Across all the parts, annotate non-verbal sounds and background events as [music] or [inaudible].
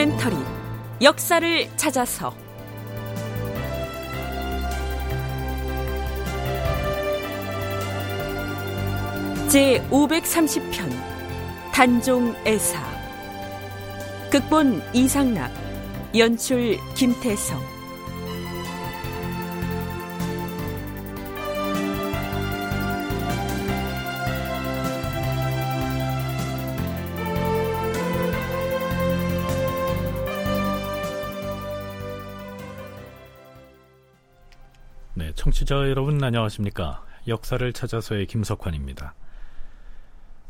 다큐멘터리 역사를 찾아서. 제 530편 단종애사. 극본 이상락 연출 김태성 청취자 여러분 안녕하십니까? 역사를 찾아서의 김석환입니다.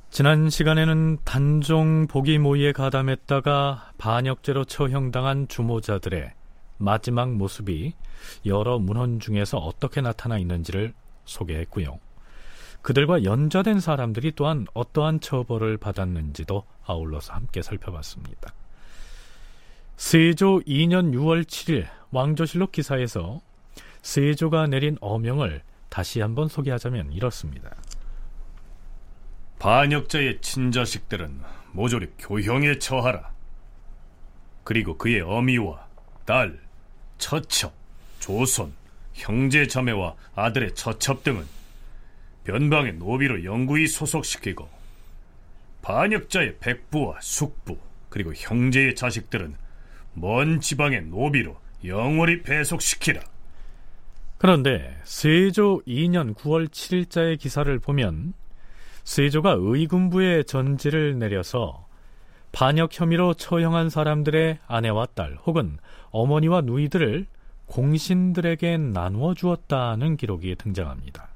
지난 시간에는 단종 보기 모의에 가담했다가 반역죄로 처형당한 주모자들의 마지막 모습이 여러 문헌 중에서 어떻게 나타나 있는지를 소개했고요. 그들과 연좌된 사람들이 또한 어떠한 처벌을 받았는지도 아울러서 함께 살펴봤습니다. 세조 2년 6월 7일 왕조실록 기사에서 세조가 내린 어명을 다시 한번 소개하자면 이렇습니다. 반역자의 친자식들은 모조리 교형에 처하라. 그리고 그의 어미와 딸, 처첩, 조손, 형제 자매와 아들의 처첩 등은 변방의 노비로 영구히 소속시키고 반역자의 백부와 숙부 그리고 형제의 자식들은 먼 지방의 노비로 영원히 배속시키라. 그런데 세조 2년 9월 7일자의 기사를 보면 세조가 의군부에 전지를 내려서 반역 혐의로 처형한 사람들의 아내와 딸 혹은 어머니와 누이들을 공신들에게 나누어 주었다는 기록이 등장합니다.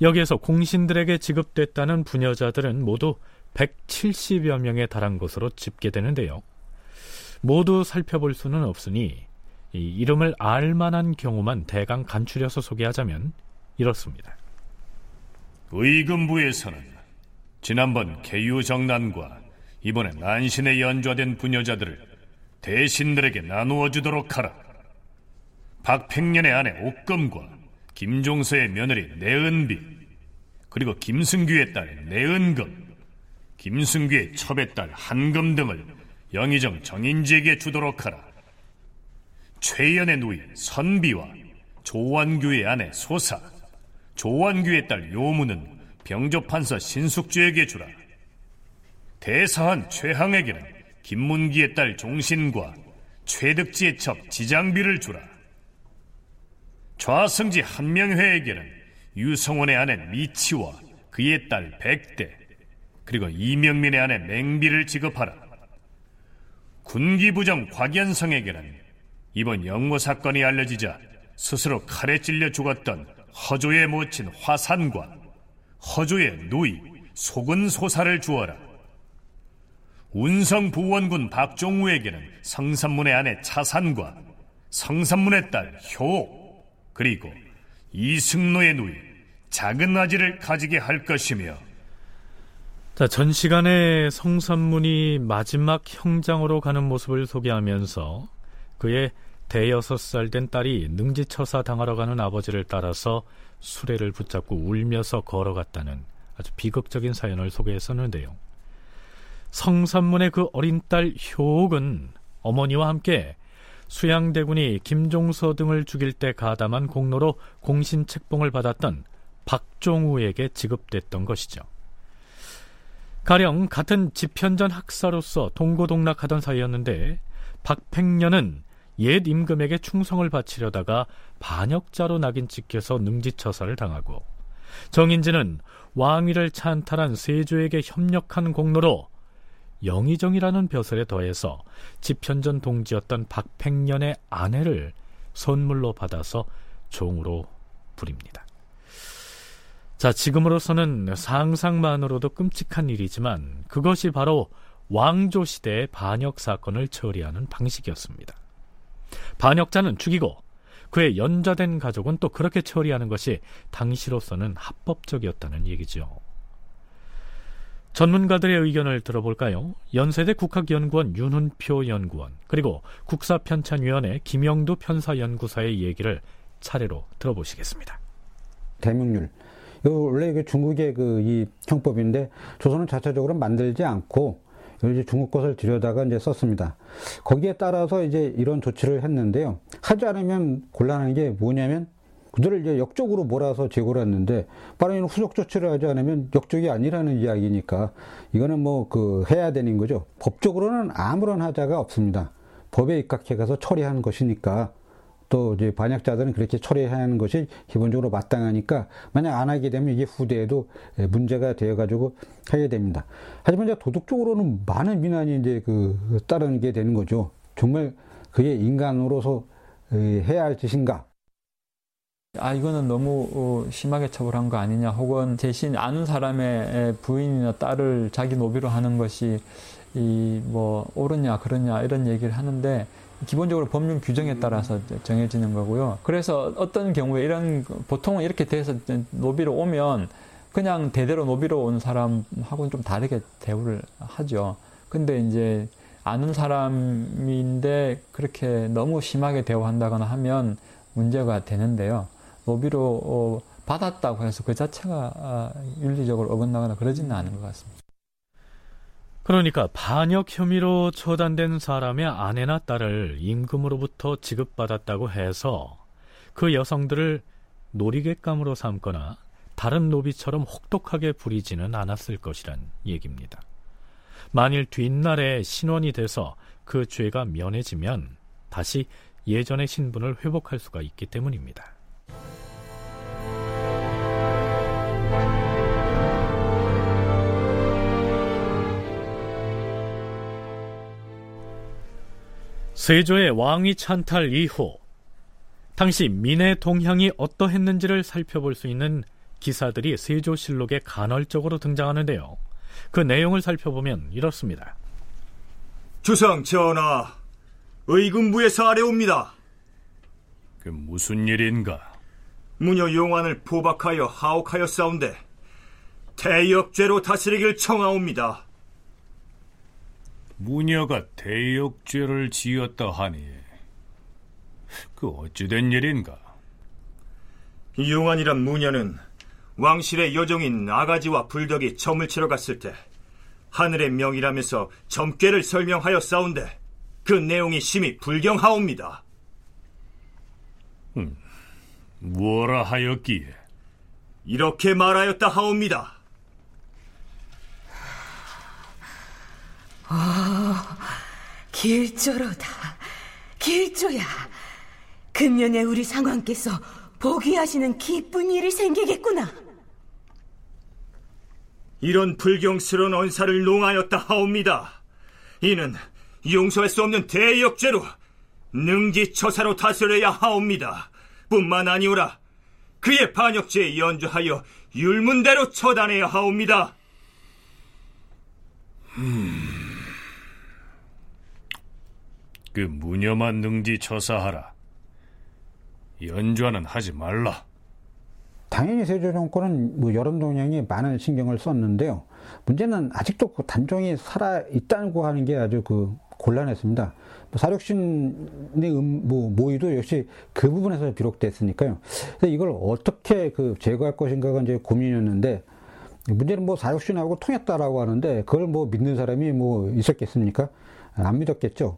여기에서 공신들에게 지급됐다는 부녀자들은 모두 170여 명에 달한 것으로 집계되는데요. 모두 살펴볼 수는 없으니 이 이름을 알 만한 경우만 대강 간추려서 소개하자면 이렇습니다. 의금부에서는 지난번 개유정난과 이번에 난신에 연좌된 부녀자들을 대신들에게 나누어 주도록 하라. 박팽년의 아내 옥금과 김종서의 며느리 내은비 그리고 김승규의 딸 내은금 김승규의 첩의 딸 한금 등을 영의정 정인지에게 주도록 하라. 최연의 누이 선비와 조완규의 아내 소사, 조완규의 딸 요무는 병조판서 신숙주에게 주라. 대사한 최항에게는 김문기의 딸 종신과 최득지의 첩 지장비를 주라. 좌승지 한명회에게는 유성원의 아내 미치와 그의 딸 백대, 그리고 이명민의 아내 맹비를 지급하라. 군기부장 곽연성에게는 이번 영모 사건이 알려지자 스스로 칼에 찔려 죽었던 허조의 모친 화산과 허조의 누이 속은 소사를 주어라. 운성 부원군 박종우에게는 성산문의 아내 차산과 성산문의 딸 효, 그리고 이승노의 누이 작은 아지를 가지게 할 것이며 자, 전 시간에 성산문이 마지막 형장으로 가는 모습을 소개하면서 그의 대여섯 살 된 딸이 능지처사 당하러 가는 아버지를 따라서 수레를 붙잡고 울면서 걸어갔다는 아주 비극적인 사연을 소개했었는데요. 성산문의 그 어린 딸 효옥은 어머니와 함께 수양대군이 김종서 등을 죽일 때 가담한 공로로 공신 책봉을 받았던 박종우에게 지급됐던 것이죠. 가령 같은 집현전 학사로서 동고동락하던 사이였는데 박팽년은 옛 임금에게 충성을 바치려다가 반역자로 낙인 찍혀서 능지처사를 당하고 정인지는 왕위를 찬탈한 세조에게 협력한 공로로 영의정이라는 벼슬에 더해서 집현전 동지였던 박팽년의 아내를 선물로 받아서 종으로 부립니다. 자, 지금으로서는 상상만으로도 끔찍한 일이지만 그것이 바로 왕조 시대의 반역 사건을 처리하는 방식이었습니다. 반역자는 죽이고 그의 연좌된 가족은 또 그렇게 처리하는 것이 당시로서는 합법적이었다는 얘기죠. 전문가들의 의견을 들어볼까요? 연세대 국학연구원 윤훈표 연구원 그리고 국사편찬위원회 김영두 편사연구사의 얘기를 차례로 들어보시겠습니다. 대명률 원래 이게 중국의 그 이 형법인데 조선은 자체적으로 만들지 않고 이제 중국 것을 들여다가 이제 썼습니다. 거기에 따라서 이제 이런 조치를 했는데요. 하지 않으면 곤란한 게 뭐냐면 그들을 이제 역적으로 몰아서 제거를 했는데 빠른 후속 조치를 하지 않으면 역적이 아니라는 이야기니까 이거는 뭐 그 해야 되는 거죠. 법적으로는 아무런 하자가 없습니다. 법에 입각해 가서 처리하는 것이니까 또 이제 반역자들은 그렇게 처리하는 것이 기본적으로 마땅하니까 만약 안 하게 되면 이게 후대에도 문제가 되어 가지고 하게 됩니다. 하지만 이제 도덕적으로는 많은 비난이 이제 그 따르게 되는 거죠. 정말 그게 인간으로서 해야 할 짓인가? 아 이거는 너무 어, 심하게 처벌한 거 아니냐 혹은 대신 아는 사람의 부인이나 딸을 자기 노비로 하는 것이 이 뭐 옳으냐 그러냐 이런 얘기를 하는데 기본적으로 법률 규정에 따라서 정해지는 거고요. 그래서 어떤 경우에 이런 보통은 이렇게 돼서 노비로 오면 그냥 대대로 노비로 온 사람하고는 좀 다르게 대우를 하죠. 근데 이제 아는 사람인데 그렇게 너무 심하게 대우한다거나 하면 문제가 되는데요. 노비로 어, 받았다고 해서 그 자체가 아, 윤리적으로 어긋나거나 그러지는 않은 것 같습니다. 그러니까 반역 혐의로 처단된 사람의 아내나 딸을 임금으로부터 지급받았다고 해서 그 여성들을 놀이객감으로 삼거나 다른 노비처럼 혹독하게 부리지는 않았을 것이란 얘기입니다. 만일 뒷날에 신원이 돼서 그 죄가 면해지면 다시 예전의 신분을 회복할 수가 있기 때문입니다. 세조의 왕위 찬탈 이후 당시 민의 동향이 어떠했는지를 살펴볼 수 있는 기사들이 세조실록에 간헐적으로 등장하는데요. 그 내용을 살펴보면 이렇습니다. 주상 전하, 의금부에서 아래옵니다. 그 무슨 일인가? 무녀 용안을 포박하여 하옥하여 싸운데 대역죄로 다스리길 청하옵니다. 무녀가 대역죄를 지었다 하니 그 어찌된 일인가? 용안이란 무녀는 왕실의 여종인 아가지와 불덕이 점을 치러 갔을 때 하늘의 명이라면서 점괘를 설명하여 싸운데 그 내용이 심히 불경하옵니다. 음, 뭐라 하였기에? 이렇게 말하였다 하옵니다. 아, 길조로다. 길조야. 금년에 우리 상왕께서 보기 하시는 기쁜 일이 생기겠구나. 이런 불경스러운 언사를 농하였다 하옵니다. 이는 용서할 수 없는 대역죄로 능지처사로 다스려야 하옵니다. 뿐만 아니오라 그의 반역죄에 연주하여 율문대로 처단해야 하옵니다. 음... 그 무녀만 능지 처사하라. 연주하는 하지 말라. 당연히 세조 정권은 뭐 여론 동향에 많은 신경을 썼는데요. 문제는 아직도 그 단종이 살아 있다고 하는 게 아주 그 곤란했습니다. 뭐 사륙신의 음, 뭐 모의도 역시 그 부분에서 비록됐으니까요. 그래서 이걸 어떻게 그 제거할 것인가가 이제 고민이었는데 문제는 뭐 사육신하고 통했다라고 하는데 그걸 뭐 믿는 사람이 뭐 있었겠습니까? 안 믿었겠죠.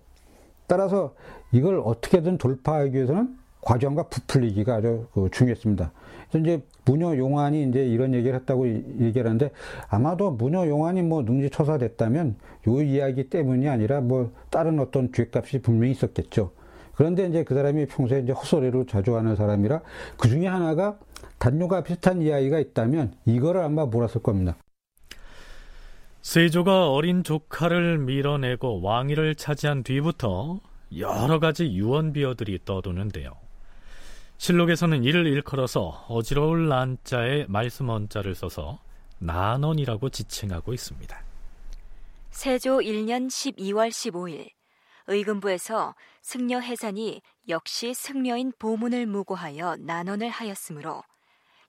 따라서 이걸 어떻게든 돌파하기 위해서는 과정과 부풀리기가 아주 그 중요했습니다. 그래서 이제 무녀 용환이 이제 이런 얘기를 했다고 얘기를 하는데 아마도 무녀 용환이 뭐 능지 처사됐다면 요 이야기 때문이 아니라 뭐 다른 어떤 죄값이 분명히 있었겠죠. 그런데 이제 그 사람이 평소에 이제 헛소리로 자주 하는 사람이라 그 중에 하나가 단뇨가 비슷한 이야기가 있다면 이거를 아마 몰았을 겁니다. 세조가 어린 조카를 밀어내고 왕위를 차지한 뒤부터 여러 가지 유언비어들이 떠도는데요. 실록에서는 이를 일컬어서 어지러울 난자에 말씀 원자를 써서 난원이라고 지칭하고 있습니다. 세조 1년 12월 15일 의금부에서 승려 해산이 역시 승려인 보문을 무고하여 난원을 하였으므로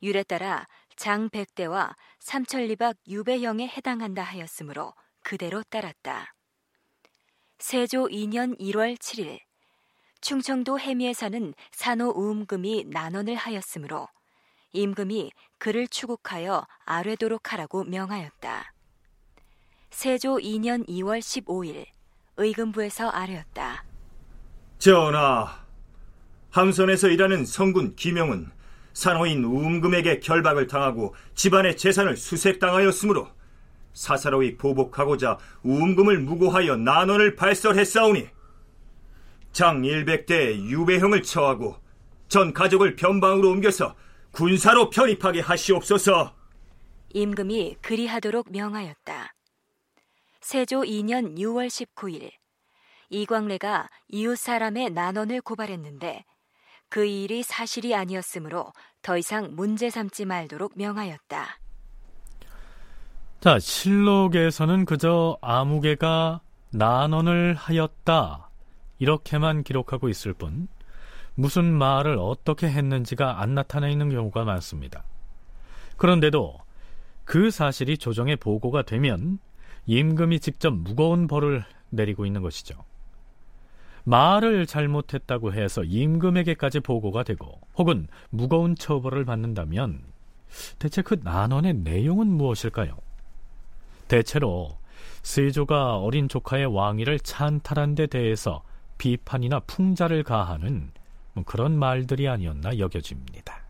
율에 따라 장 백대와 삼천리박 유배영에 해당한다 하였으므로 그대로 따랐다. 세조 2년 1월 7일 충청도 해미에 사는 산호 우음금이 난원을 하였으므로 임금이 그를 추국하여 아뢰도록 하라고 명하였다. 세조 2년 2월 15일 의금부에서 아뢰었다. 전하, 함선에서 일하는 성군 김영은 산호인 우음금에게 결박을 당하고 집안의 재산을 수색당하였으므로 사사로이 보복하고자 우음금을 무고하여 난원을 발설했사오니 장 100대에 유배형을 처하고 전 가족을 변방으로 옮겨서 군사로 편입하게 하시옵소서. 임금이 그리하도록 명하였다. 세조 2년 6월 19일 이광래가 이웃 사람의 난원을 고발했는데 그 일이 사실이 아니었으므로 더 이상 문제 삼지 말도록 명하였다. 자, 실록에서는 그저 아무개가 난원을 하였다. 이렇게만 기록하고 있을 뿐, 무슨 말을 어떻게 했는지가 안 나타나 있는 경우가 많습니다. 그런데도 그 사실이 조정에 보고가 되면 임금이 직접 무거운 벌을 내리고 있는 것이죠. 말을 잘못했다고 해서 임금에게까지 보고가 되고 혹은 무거운 처벌을 받는다면 대체 그 난원의 내용은 무엇일까요? 대체로 세조가 어린 조카의 왕위를 찬탈한 데 대해서 비판이나 풍자를 가하는 뭐 그런 말들이 아니었나 여겨집니다.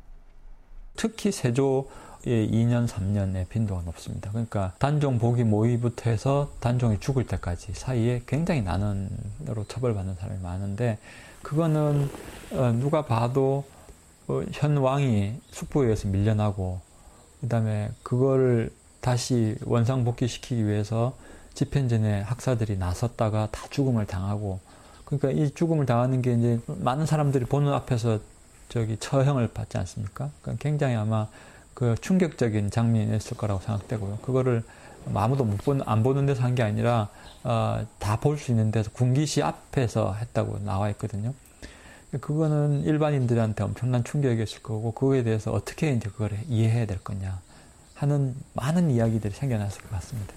특히 세조 2년, 3년의 빈도가 높습니다. 그러니까 단종 보기 모의부터 해서 단종이 죽을 때까지 사이에 굉장히 난원으로 처벌받는 사람이 많은데 그거는 어, 누가 봐도 어, 현 왕이 숙부에 의해서 밀려나고 그다음에 그거를 다시 원상복귀시키기 위해서 집현전에 학사들이 나섰다가 다 죽음을 당하고 그러니까 이 죽음을 당하는 게 이제 많은 사람들이 보는 앞에서 저기 처형을 받지 않습니까? 그러니까 굉장히 아마 그 충격적인 장면이었을 거라고 생각되고요. 그거를 아무도 못 본, 안 보는 데서 한 게 아니라 어, 다볼 수 있는 데서 군기시 앞에서 했다고 나와 있거든요. 그거는 일반인들한테 엄청난 충격이었을 거고 그거에 대해서 어떻게 이제 그걸 이해해야 될 거냐 하는 많은 이야기들이 생겨났을 것 같습니다.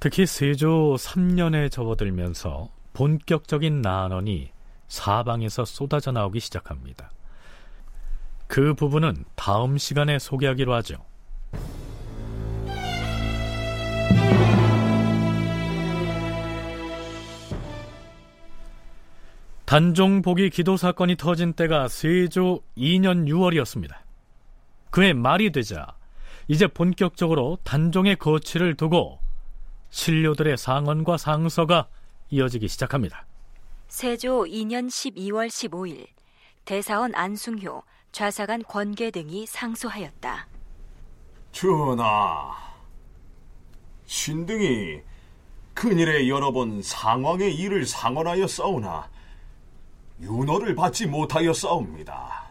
특히 세조 3년에 접어들면서 본격적인 난원이 사방에서 쏟아져 나오기 시작합니다. 그 부분은 다음 시간에 소개하기로 하죠. 단종 복위 기도 사건이 터진 때가 세조 2년 6월이었습니다. 그해 말이 되자 이제 본격적으로 단종의 거취를 두고 신료들의 상언과 상서가 이어지기 시작합니다. 세조 2년 12월 15일 대사원 안숭효, 좌사관 권계 등이 상소하였다. 전하, 신등이 근일에 여러 번 상왕의 일을 상언하여 싸우나 윤호를 받지 못하여 싸웁니다.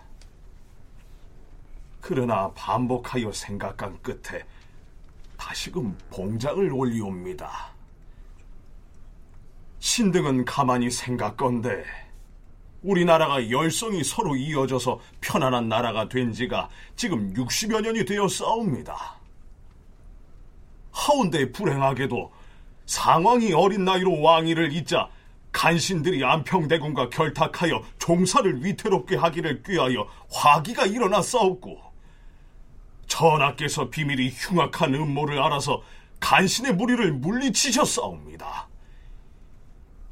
그러나 반복하여 생각한 끝에 다시금 봉장을 올리옵니다. 신등은 가만히 생각건데 우리나라가 열성이 서로 이어져서 편안한 나라가 된 지가 지금 60여 년이 되어 싸웁니다. 하운데 불행하게도 상왕이 어린 나이로 왕위를 잇자 간신들이 안평대군과 결탁하여 종사를 위태롭게 하기를 꾀하여 화기가 일어나 싸웠고 전하께서 비밀이 흉악한 음모를 알아서 간신의 무리를 물리치셨사옵니다.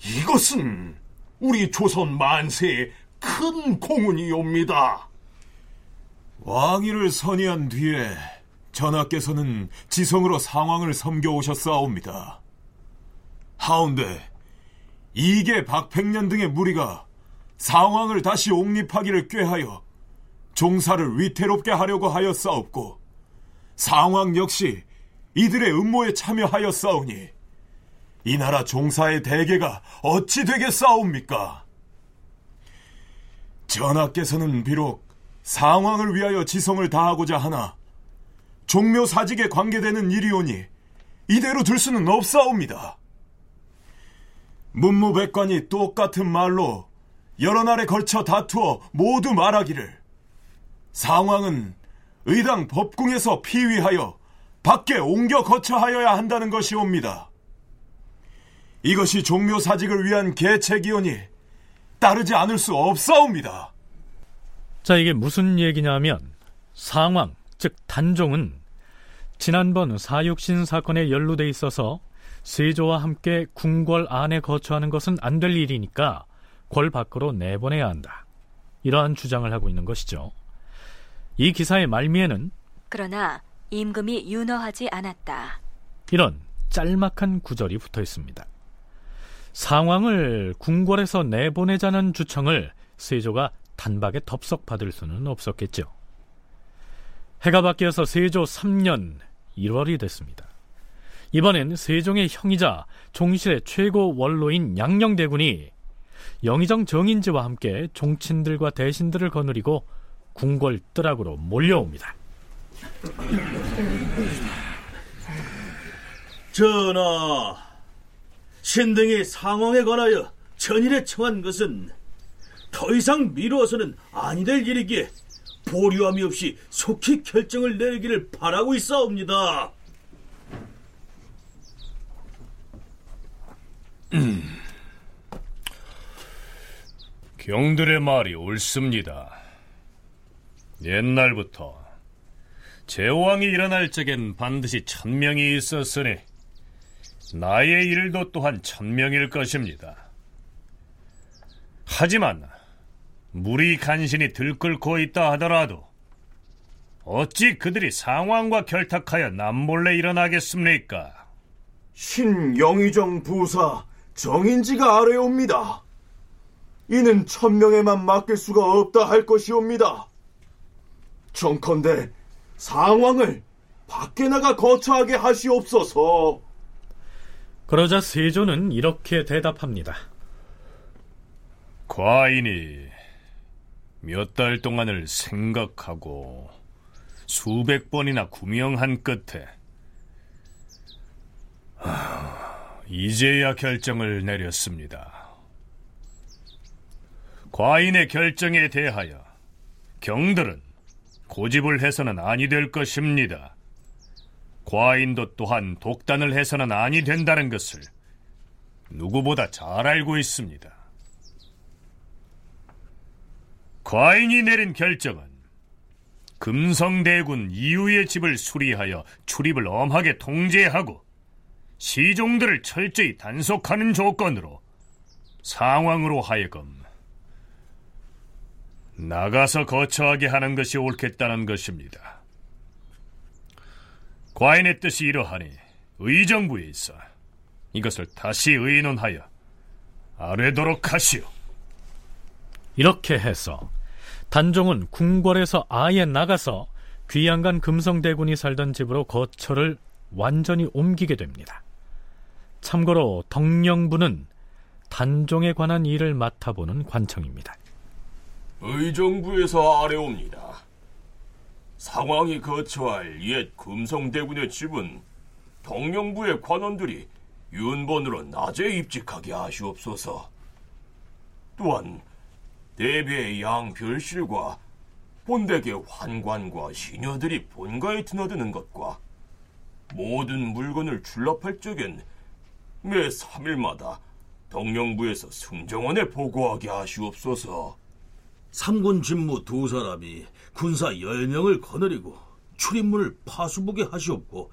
이것은 우리 조선 만세의 큰 공훈이옵니다. 왕위를 선의한 뒤에 전하께서는 지성으로 상황을 섬겨오셨사옵니다. 하운데 이계 박백년 등의 무리가 상황을 다시 옹립하기를 꾀하여 종사를 위태롭게 하려고 하였사옵고 상황 역시 이들의 음모에 참여하였사오니 이 나라 종사의 대계가 어찌 되겠사옵니까? 전하께서는 비록 상황을 위하여 지성을 다하고자 하나 종묘 사직에 관계되는 일이오니 이대로 둘 수는 없사옵니다. 문무백관이 똑같은 말로 여러 날에 걸쳐 다투어 모두 말하기를 상황은 의당 법궁에서 피위하여 밖에 옮겨 거처하여야 한다는 것이옵니다. 이것이 종묘 사직을 위한 계책이오니 따르지 않을 수 없사옵니다. 자, 이게 무슨 얘기냐면 상황, 즉 단종은 지난번 사육신 사건에 연루돼 있어서 세조와 함께 궁궐 안에 거처하는 것은 안 될 일이니까 궐 밖으로 내보내야 한다. 이러한 주장을 하고 있는 것이죠. 이 기사의 말미에는 그러나 임금이 윤허하지 않았다. 이런 짤막한 구절이 붙어 있습니다. 상황을 궁궐에서 내보내자는 주청을 세조가 단박에 덥석 받을 수는 없었겠죠. 해가 바뀌어서 세조 3년 1월이 됐습니다. 이번엔 세종의 형이자 종실의 최고 원로인 양녕대군이 영의정 정인지와 함께 종친들과 대신들을 거느리고 궁궐 뜨락으로 몰려옵니다. 전하, 신등이 상황에 관하여 전일에 청한 것은 더 이상 미루어서는 아니 될 일이기에 보류함이 없이 속히 결정을 내리기를 바라고 있사옵니다. 음. 경들의 말이 옳습니다. 옛날부터 제왕이 일어날 적엔 반드시 천명이 있었으니 나의 일도 또한 천명일 것입니다. 하지만 물이 간신히 들끓고 있다 하더라도 어찌 그들이 상황과 결탁하여 남몰래 일어나겠습니까? 신영의정 부사 정인지가 아래옵니다. 이는 천명에만 맡길 수가 없다 할 것이옵니다. 정컨대 상황을 밖에 나가 거처하게 하시옵소서. 그러자 세조는 이렇게 대답합니다. 과인이 몇 달 동안을 생각하고 수백 번이나 구명한 끝에 하, 이제야 결정을 내렸습니다. 과인의 결정에 대하여 경들은 고집을 해서는 아니 될 것입니다. 과인도 또한 독단을 해서는 아니 된다는 것을 누구보다 잘 알고 있습니다. 과인이 내린 결정은 금성대군 이후의 집을 수리하여 출입을 엄하게 통제하고 시종들을 철저히 단속하는 조건으로 상황으로 하여금 나가서 거처하게 하는 것이 옳겠다는 것입니다. 과인의 뜻이 이러하니 의정부에 있어 이것을 다시 의논하여 아뢰도록 하시오. 이렇게 해서 단종은 궁궐에서 아예 나가서 귀양간 금성대군이 살던 집으로 거처를 완전히 옮기게 됩니다. 참고로 덕령부는 단종에 관한 일을 맡아보는 관청입니다. 의정부에서 아래옵니다. 상황이 거처할 옛 금성대군의 집은 덕령부의 관원들이 윤번으로 낮에 입직하게 하시옵소서. 또한 대비의 양별실과 본댁의 환관과 시녀들이 본가에 드나드는 것과 모든 물건을 출납할 적엔 매 3일마다 덕령부에서 승정원에 보고하게 하시옵소서. 삼군 진무 두 사람이 군사 10명을 거느리고 출입문을 파수보게 하시옵고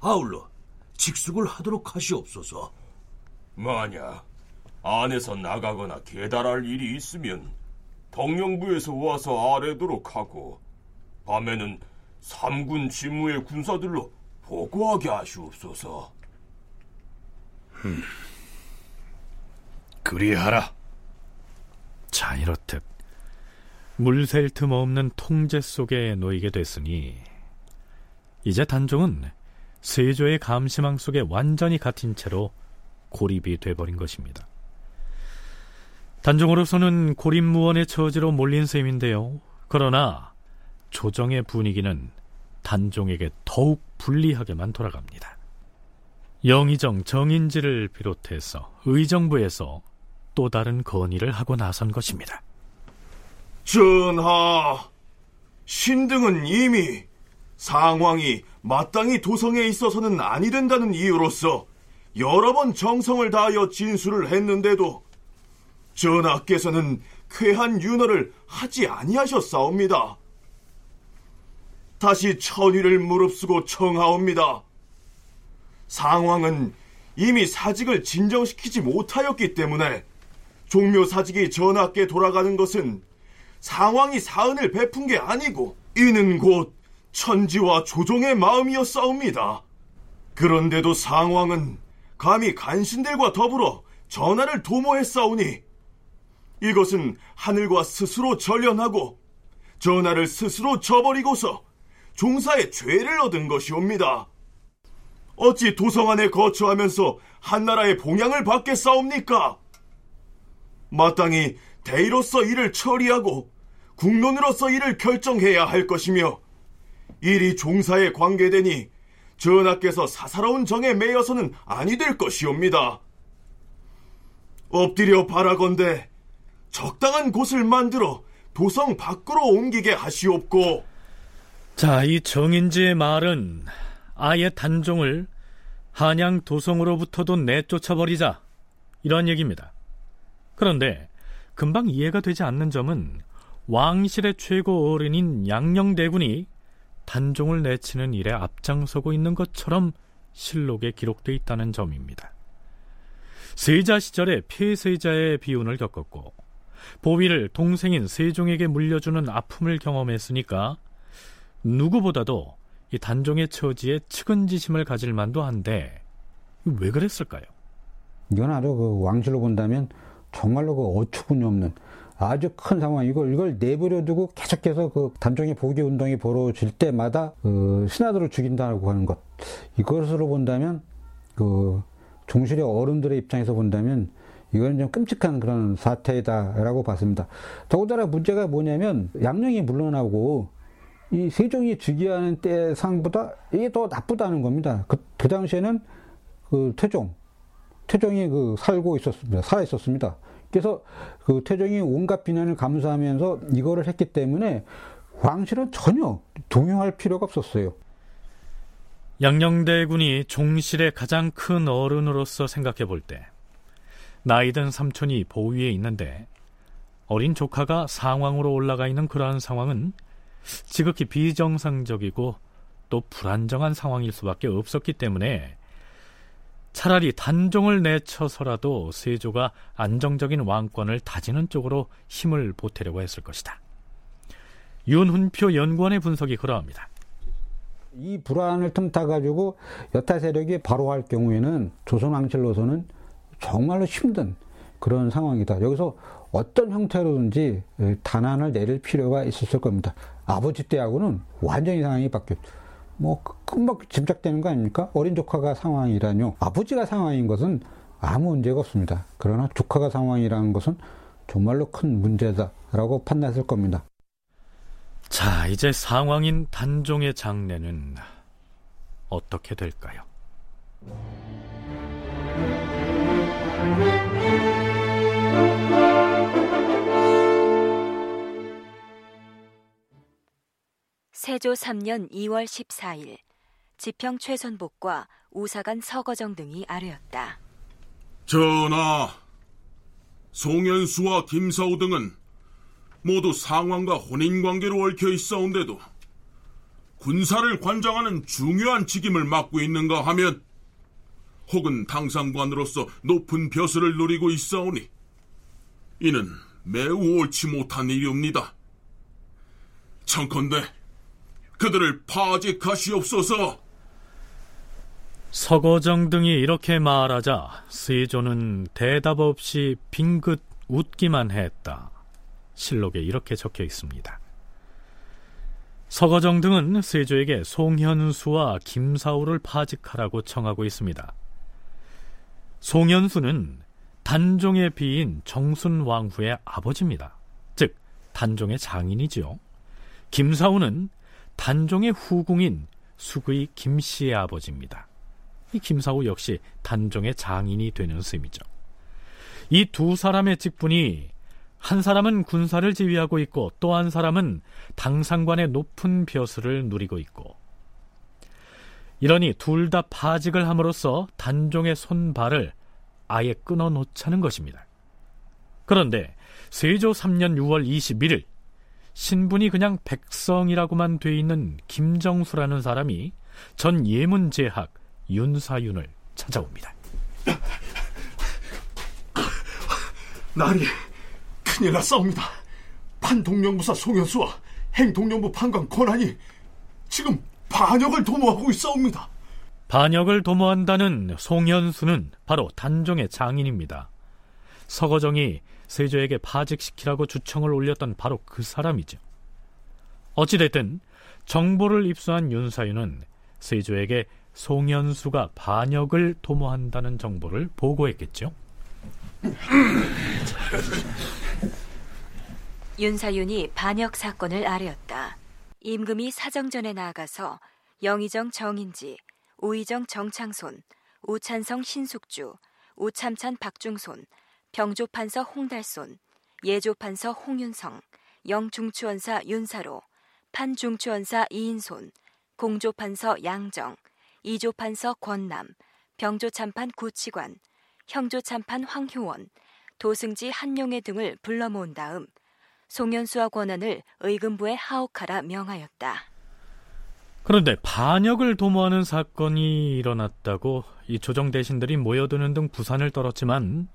아울러 직숙을 하도록 하시옵소서. 만약 안에서 나가거나 계달할 일이 있으면 덕령부에서 와서 아래도록 하고 밤에는 삼군 지무의 군사들로 보고하게 하시옵소서. 음, 그리하라. 자, 이렇듯 물샐 틈 없는 통제 속에 놓이게 됐으니 이제 단종은 세조의 감시망 속에 완전히 갇힌 채로 고립이 돼버린 것입니다. 단종으로서는 고립무원의 처지로 몰린 셈인데요. 그러나 조정의 분위기는 단종에게 더욱 불리하게만 돌아갑니다. 영의정 정인지를 비롯해서 의정부에서 또 다른 건의를 하고 나선 것입니다. 전하, 신등은 이미 상황이 마땅히 도성에 있어서는 아니 된다는 이유로서 여러 번 정성을 다하여 진술을 했는데도 전하께서는 쾌한 윤허를 하지 아니하셨사옵니다. 다시 천위를 무릅쓰고 청하옵니다. 상황은 이미 사직을 진정시키지 못하였기 때문에 종묘 사직이 전하께 돌아가는 것은 상황이 사은을 베푼 게 아니고 이는 곧 천지와 조종의 마음이었사옵니다. 그런데도 상황은 감히 간신들과 더불어 전하를 도모했사오니 이것은 하늘과 스스로 전련하고 전하를 스스로 저버리고서 종사의 죄를 얻은 것이옵니다. 어찌 도성 안에 거처하면서 한나라의 봉양을 받겠사옵니까? 마땅히 대의로서 이를 처리하고 국론으로서 이를 결정해야 할 것이며 일이 종사에 관계되니 전하께서 사사로운 정에 매여서는 아니 될 것이옵니다. 엎드려 바라건대 적당한 곳을 만들어 도성 밖으로 옮기게 하시옵고 자, 이 정인지의 말은 아예 단종을 한양 도성으로부터도 내쫓아버리자 이런 얘기입니다. 그런데 금방 이해가 되지 않는 점은 왕실의 최고 어른인 양녕대군이 단종을 내치는 일에 앞장서고 있는 것처럼 실록에 기록돼 있다는 점입니다. 세자 시절에 폐세자의 비운을 겪었고 보위를 동생인 세종에게 물려주는 아픔을 경험했으니까 누구보다도 이 단종의 처지에 측은지심을 가질 만도 한데 왜 그랬을까요? 이건 아주 그 왕실로 본다면 정말로 그 어처구니 없는 아주 큰 상황 이걸 이걸 내버려 두고 계속해서 그 단종의 보기 운동이 벌어질 때마다 그 신하들을 죽인다고 하는 것 이것으로 본다면 그 종실의 어른들의 입장에서 본다면 이거는 좀 끔찍한 그런 사태다라고 봤습니다. 더군다나 문제가 뭐냐면 양령이 물러나고 이 세종이 즉위하는 때 상보다 이게 더 나쁘다는 겁니다. 그, 그 당시에는 그 태종, 태종이 그 살고 있었습니다. 살아 있었습니다. 그래서 그 태종이 온갖 비난을 감수하면서 이거를 했기 때문에 왕실은 전혀 동요할 필요가 없었어요. 양녕대군이 종실의 가장 큰 어른으로서 생각해 볼 때 나이든 삼촌이 보위에 있는데 어린 조카가 상황으로 올라가 있는 그러한 상황은 지극히 비정상적이고 또 불안정한 상황일 수밖에 없었기 때문에 차라리 단종을 내쳐서라도 세조가 안정적인 왕권을 다지는 쪽으로 힘을 보태려고 했을 것이다. 윤훈표 연구원의 분석이 그러합니다. 이 불안을 틈타 가지고 여타 세력이 바로 할 경우에는 조선 왕실로서는 정말로 힘든 그런 상황이다. 여기서 어떤 형태로든지 단안을 내릴 필요가 있었을 겁니다. 아버지 때하고는 완전히 상황이 바뀌었. 뭐 금방 짐작되는 거 아닙니까? 어린 조카가 상황이라뇨. 아버지가 상황인 것은 아무 문제가 없습니다. 그러나 조카가 상황이라는 것은 정말로 큰 문제다라고 판단했을 겁니다. 자, 이제 상황인 단종의 장례는 어떻게 될까요? 세조 3년 2월 14일 지평 최선복과 우사간 서거정 등이 아뢰었다. 전하, 송현수와 김사우 등은 모두 상황과 혼인관계로 얽혀 있사온데도 군사를 관장하는 중요한 직임을 맡고 있는가 하면 혹은 당상관으로서 높은 벼슬을 누리고 있사오니 이는 매우 옳지 못한 일이옵니다. 청컨대 그들을 파직하시옵소서. 서거정 등이 이렇게 말하자 세조는 대답 없이 빙긋 웃기만 했다. 실록에 이렇게 적혀 있습니다. 서거정 등은 세조에게 송현수와 김사우를 파직하라고 청하고 있습니다. 송현수는 단종의 비인 정순왕후의 아버지입니다. 즉 단종의 장인이지요. 김사우는 단종의 후궁인 수의 김씨의 아버지입니다. 이 김사우 역시 단종의 장인이 되는 셈이죠. 이 두 사람의 직분이 한 사람은 군사를 지휘하고 있고 또 한 사람은 당상관의 높은 벼슬을 누리고 있고 이러니 둘 다 파직을 함으로써 단종의 손발을 아예 끊어 놓자는 것입니다. 그런데 세조 3년 6월 21일 신분이 그냥 백성이라고만 돼 있는 김정수라는 사람이 전 예문제학 윤사윤을 찾아옵니다. 나리 큰일 났사옵니다. 판동령부사 송현수와 행동령부 판관 권한이 지금 반역을 도모하고 있사옵니다. 반역을 도모한다는 송현수는 바로 단종의 장인입니다. 서거정이 세조에게 파직시키라고 주청을 올렸던 바로 그 사람이죠. 어찌됐든 정보를 입수한 윤사윤은 세조에게 송현수가 반역을 도모한다는 정보를 보고했겠죠. [laughs] 윤사윤이 반역 사건을 아뢰었다. 임금이 사정전에 나아가서 영의정 정인지, 우의정 정창손, 우찬성 신숙주, 우참찬 박중손, 병조판서 홍달손, 예조판서 홍윤성, 영중추원사 윤사로, 판중추원사 이인손, 공조판서 양정, 이조판서 권남, 병조참판 구치관, 형조참판 황효원, 도승지 한용회 등을 불러 모은 다음 송현수와 권한을 의금부에 하옥하라 명하였다. 그런데 반역을 도모하는 사건이 일어났다고 이 조정 대신들이 모여드는 등 부산을 떨었지만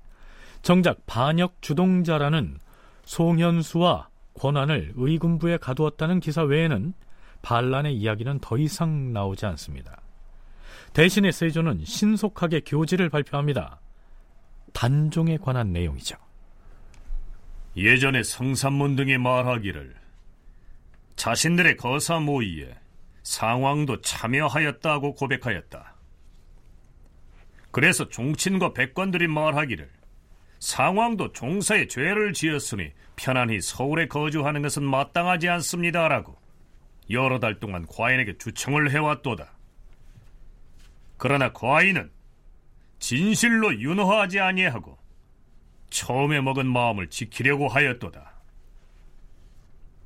정작 반역 주동자라는 송현수와 권한을 의군부에 가두었다는 기사 외에는 반란의 이야기는 더 이상 나오지 않습니다. 대신에 세조는 신속하게 교지를 발표합니다. 단종에 관한 내용이죠. 예전에 성산문 등이 말하기를 자신들의 거사 모의에 상황도 참여하였다고 고백하였다. 그래서 종친과 백관들이 말하기를 상황도 종사에 죄를 지었으니 편안히 서울에 거주하는 것은 마땅하지 않습니다라고 여러 달 동안 과인에게 주청을 해왔도다. 그러나 과인은 진실로 윤허하지 아니하고 처음에 먹은 마음을 지키려고 하였도다.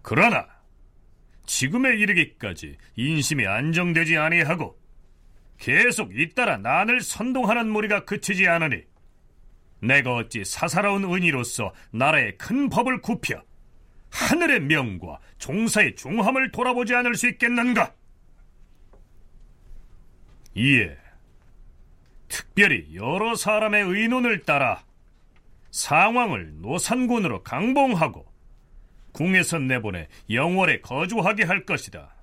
그러나 지금에 이르기까지 인심이 안정되지 아니하고 계속 잇따라 난을 선동하는 무리가 그치지 않으니 내가 어찌 사사로운 은희로서 나라의 큰 법을 굽혀 하늘의 명과 종사의 중함을 돌아보지 않을 수 있겠는가? 이에 특별히 여러 사람의 의논을 따라 상황을 노산군으로 강봉하고 궁에서 내보내 영월에 거주하게 할 것이다.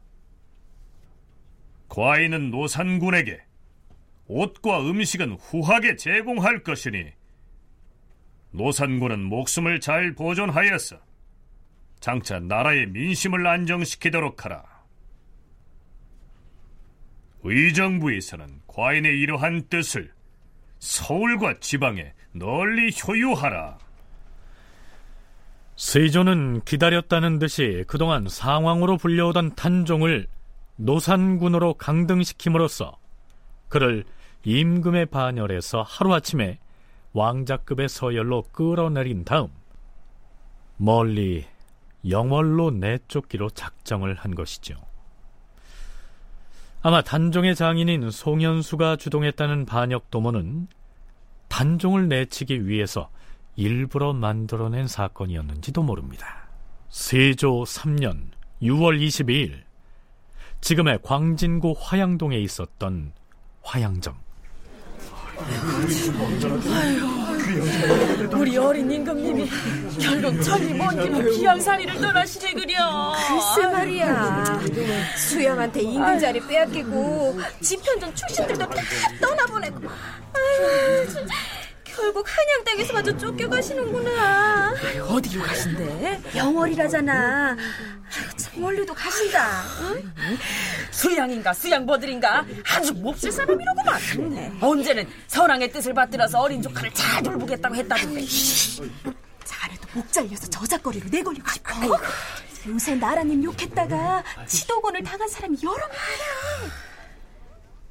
과인은 노산군에게 옷과 음식은 후하게 제공할 것이니 노산군은 목숨을 잘 보존하여서 장차 나라의 민심을 안정시키도록 하라. 의정부에서는 과인의 이러한 뜻을 서울과 지방에 널리 효유하라. 세조는 기다렸다는 듯이 그동안 상황으로 불려오던 탄종을 노산군으로 강등시킴으로써 그를 임금의 반열에서 하루아침에 왕자급의 서열로 끌어내린 다음 멀리 영월로 내쫓기로 작정을 한 것이죠. 아마 단종의 장인인 송현수가 주동했다는 반역 도모는 단종을 내치기 위해서 일부러 만들어낸 사건이었는지도 모릅니다. 세조 3년 6월 22일 지금의 광진구 화양동에 있었던 화양점 아유, 우리 어린 임금님이 결국 천리 먼 길로 귀양산리를 떠나시지 그려. 글쎄 말이야. 수양한테 임금 자리 빼앗기고 집현전 출신들도 다 떠나보내고. 아유, 진짜. 결국 한양 땅에서 마저 쫓겨가시는구나. 어디로 가신대? 영월이라잖아. 참 멀리도 가신다. 응? 수양인가 수양버들인가 아주 몹쓸 사람이로구만. 네. 언제는 선왕의 뜻을 받들어서 어린 조카를 잘 돌보겠다고 했다던데. 자네도 목 잘려서 저작거리로 내걸리고 싶어. 요새 나라님 욕했다가 치도곤을 당한 사람이 여러 명이야.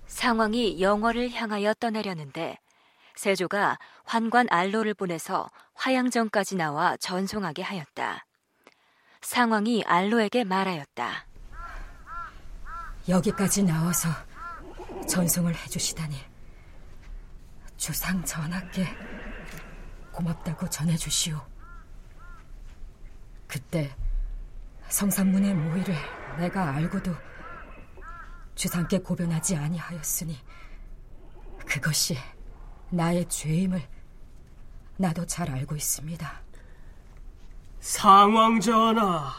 상황이 영월을 향하여 떠나려는데 세조가 환관 알로를 보내서 화양전까지 나와 전송하게 하였다. 상황이 알로에게 말하였다. 여기까지 나와서 전송을 해주시다니 주상 전하께 고맙다고 전해주시오. 그때 성산문의 모의를 내가 알고도 주상께 고변하지 아니하였으니 그것이 나의 죄임을 나도 잘 알고 있습니다. 상왕 전하,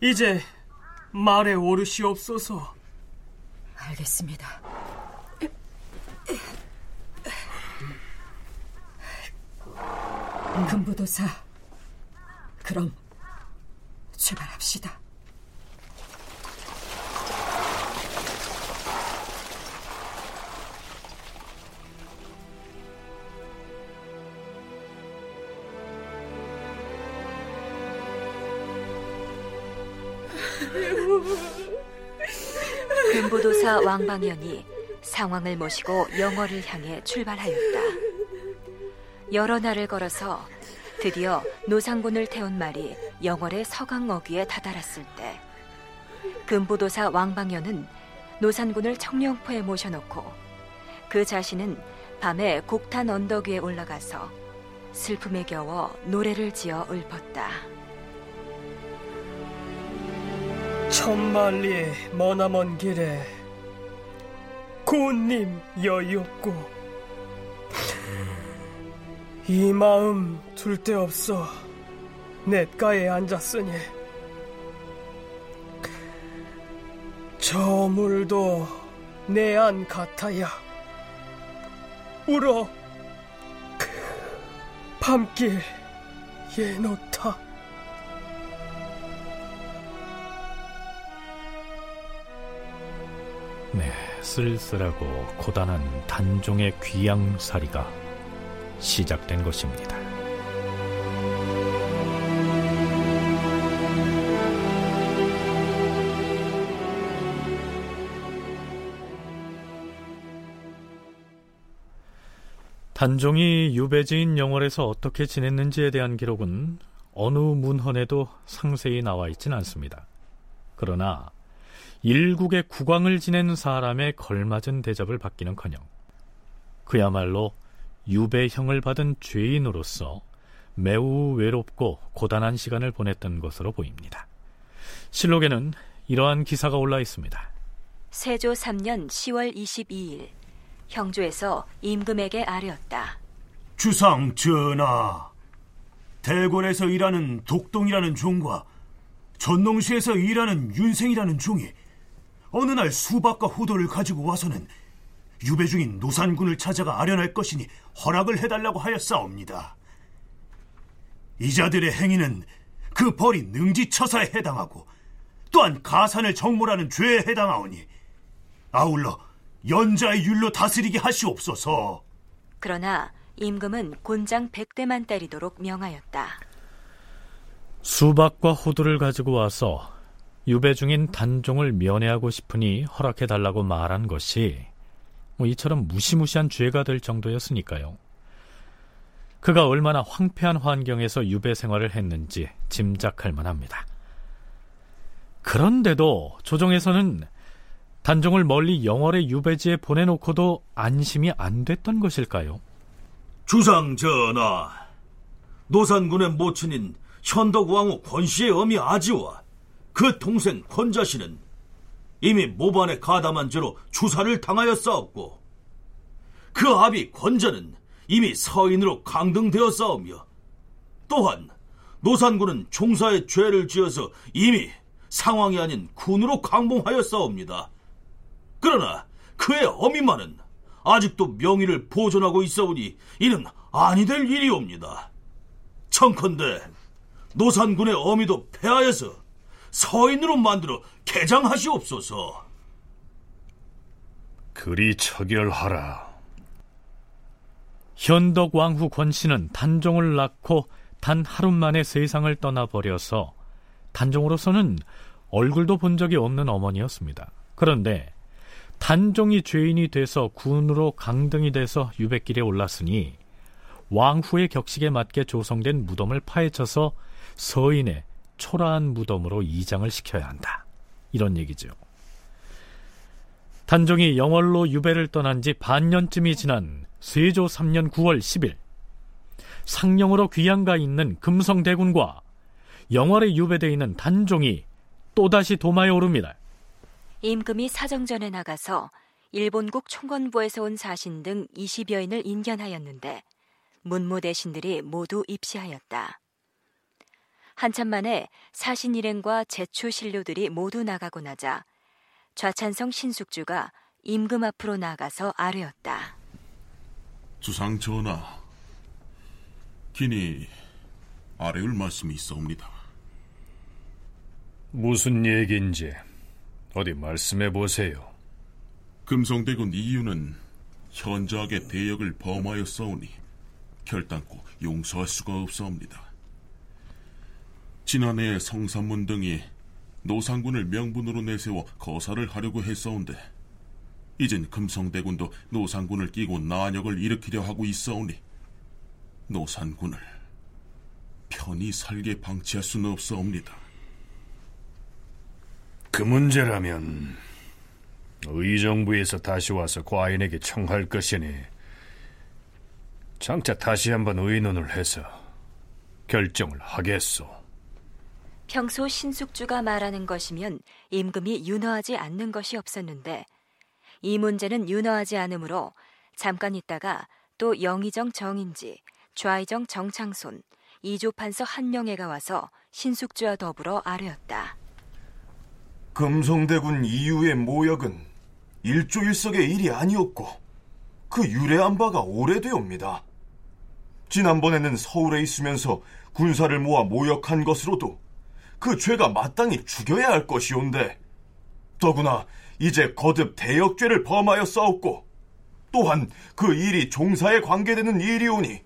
이제 말에 오르시옵소서. 알겠습니다. 금부도사, 그럼 출발합시다. 금부도사 왕방연이 상황을 모시고 영월을 향해 출발하였다. 여러 날을 걸어서 드디어 노상군을 태운 말이 영월의 서강 어귀에 다다랐을 때 금부도사 왕방연은 노산군을 청령포에 모셔놓고 그 자신은 밤에 곡탄 언덕 위에 올라가서 슬픔에 겨워 노래를 지어 읊었다. 천만리 머나먼 길에 고운님 여의없고 이 마음 둘 데 없어 냇가에 앉았으니 저 물도 내 안 같아야 울어 밤길 예놓다 네, 쓸쓸하고 고단한 단종의 귀양살이가 시작된 것입니다. 단종이 유배지인 영월에서 어떻게 지냈는지에 대한 기록은 어느 문헌에도 상세히 나와 있진 않습니다. 그러나 일국의 국왕을 지낸 사람의 걸맞은 대접을 받기는커녕 그야말로 유배형을 받은 죄인으로서 매우 외롭고 고단한 시간을 보냈던 것으로 보입니다. 실록에는 이러한 기사가 올라 있습니다. 세조 3년 10월 22일 형조에서 임금에게 아뢰었다. 주상 전하, 대궐에서 일하는 독동이라는 종과 전농시에서 일하는 윤생이라는 종이 어느 날 수박과 호도를 가지고 와서는 유배 중인 노산군을 찾아가 아련할 것이니 허락을 해달라고 하였사옵니다. 이자들의 행위는 그 벌이 능지처사에 해당하고 또한 가산을 정몰하는 죄에 해당하오니 아울러 연자의 율로 다스리게 하시옵소서. 그러나 임금은 곤장 100대만 때리도록 명하였다. 수박과 호두를 가지고 와서 유배 중인 단종을 면회하고 싶으니 허락해 달라고 말한 것이 뭐 이처럼 무시무시한 죄가 될 정도였으니까요. 그가 얼마나 황폐한 환경에서 유배 생활을 했는지 짐작할 만합니다. 그런데도 조정에서는 단종을 멀리 영월의 유배지에 보내놓고도 안심이 안 됐던 것일까요? 주상 전하, 노산군의 모친인 현덕왕후 권씨의 어미 아지와 그 동생 권자씨는 이미 모반에 가담한 죄로 주사를 당하였사옵고 그 아비 권자는 이미 서인으로 강등되었사오며 또한 노산군은 총사의 죄를 지어서 이미 상황이 아닌 군으로 강봉하였사옵니다. 그러나 그의 어미만은 아직도 명의를 보존하고 있어오니 이는 아니 될 일이옵니다. 청컨대 노산군의 어미도 폐하여서 서인으로 만들어 개장하시옵소서. 그리 처결하라. 현덕 왕후 권씨는 단종을 낳고 단 하루 만에 세상을 떠나버려서 단종으로서는 얼굴도 본 적이 없는 어머니였습니다. 그런데 단종이 죄인이 돼서 군으로 강등이 돼서 유배길에 올랐으니 왕후의 격식에 맞게 조성된 무덤을 파헤쳐서 서인의 초라한 무덤으로 이장을 시켜야 한다. 이런 얘기죠. 단종이 영월로 유배를 떠난 지 반년쯤이 지난 세조 3년 9월 10일 상령으로 귀양가 있는 금성대군과 영월에 유배되어 있는 단종이 또다시 도마에 오릅니다. 임금이 사정전에 나가서 일본국 총권부에서 온 사신 등 20여인을 인견하였는데 문무 대신들이 모두 입시하였다. 한참 만에 사신 일행과 제추 신료들이 모두 나가고 나자 좌찬성 신숙주가 임금 앞으로 나가서 아뢰었다. 주상 전하, 기니 아뢰울 말씀이 있어옵니다. 무슨 얘기인지 어디 말씀해 보세요. 금성대군 이유는 현저하게 대역을 범하여 싸우니 결단코 용서할 수가 없사옵니다. 지난해 성산문 등이 노상군을 명분으로 내세워 거사를 하려고 했사온데 이젠 금성대군도 노상군을 끼고 난역을 일으키려 하고 있사오니 노산군을 편히 살게 방치할 수는 없사옵니다. 그 문제라면 의정부에서 다시 와서 과인에게 청할 것이니 장차 다시 한번 의논을 해서 결정을 하겠소. 평소 신숙주가 말하는 것이면 임금이 윤허하지 않는 것이 없었는데 이 문제는 윤허하지 않으므로 잠깐 있다가 또 영의정 정인지, 좌의정 정창손, 이조판서 한명회가 와서 신숙주와 더불어 아뢰었다. 금성대군 이후의 모역은 일조일석의 일이 아니었고 그 유래한 바가 오래되옵니다. 지난번에는 서울에 있으면서 군사를 모아 모역한 것으로도 그 죄가 마땅히 죽여야 할 것이온데 더구나 이제 거듭 대역죄를 범하여 싸웠고 또한 그 일이 종사에 관계되는 일이오니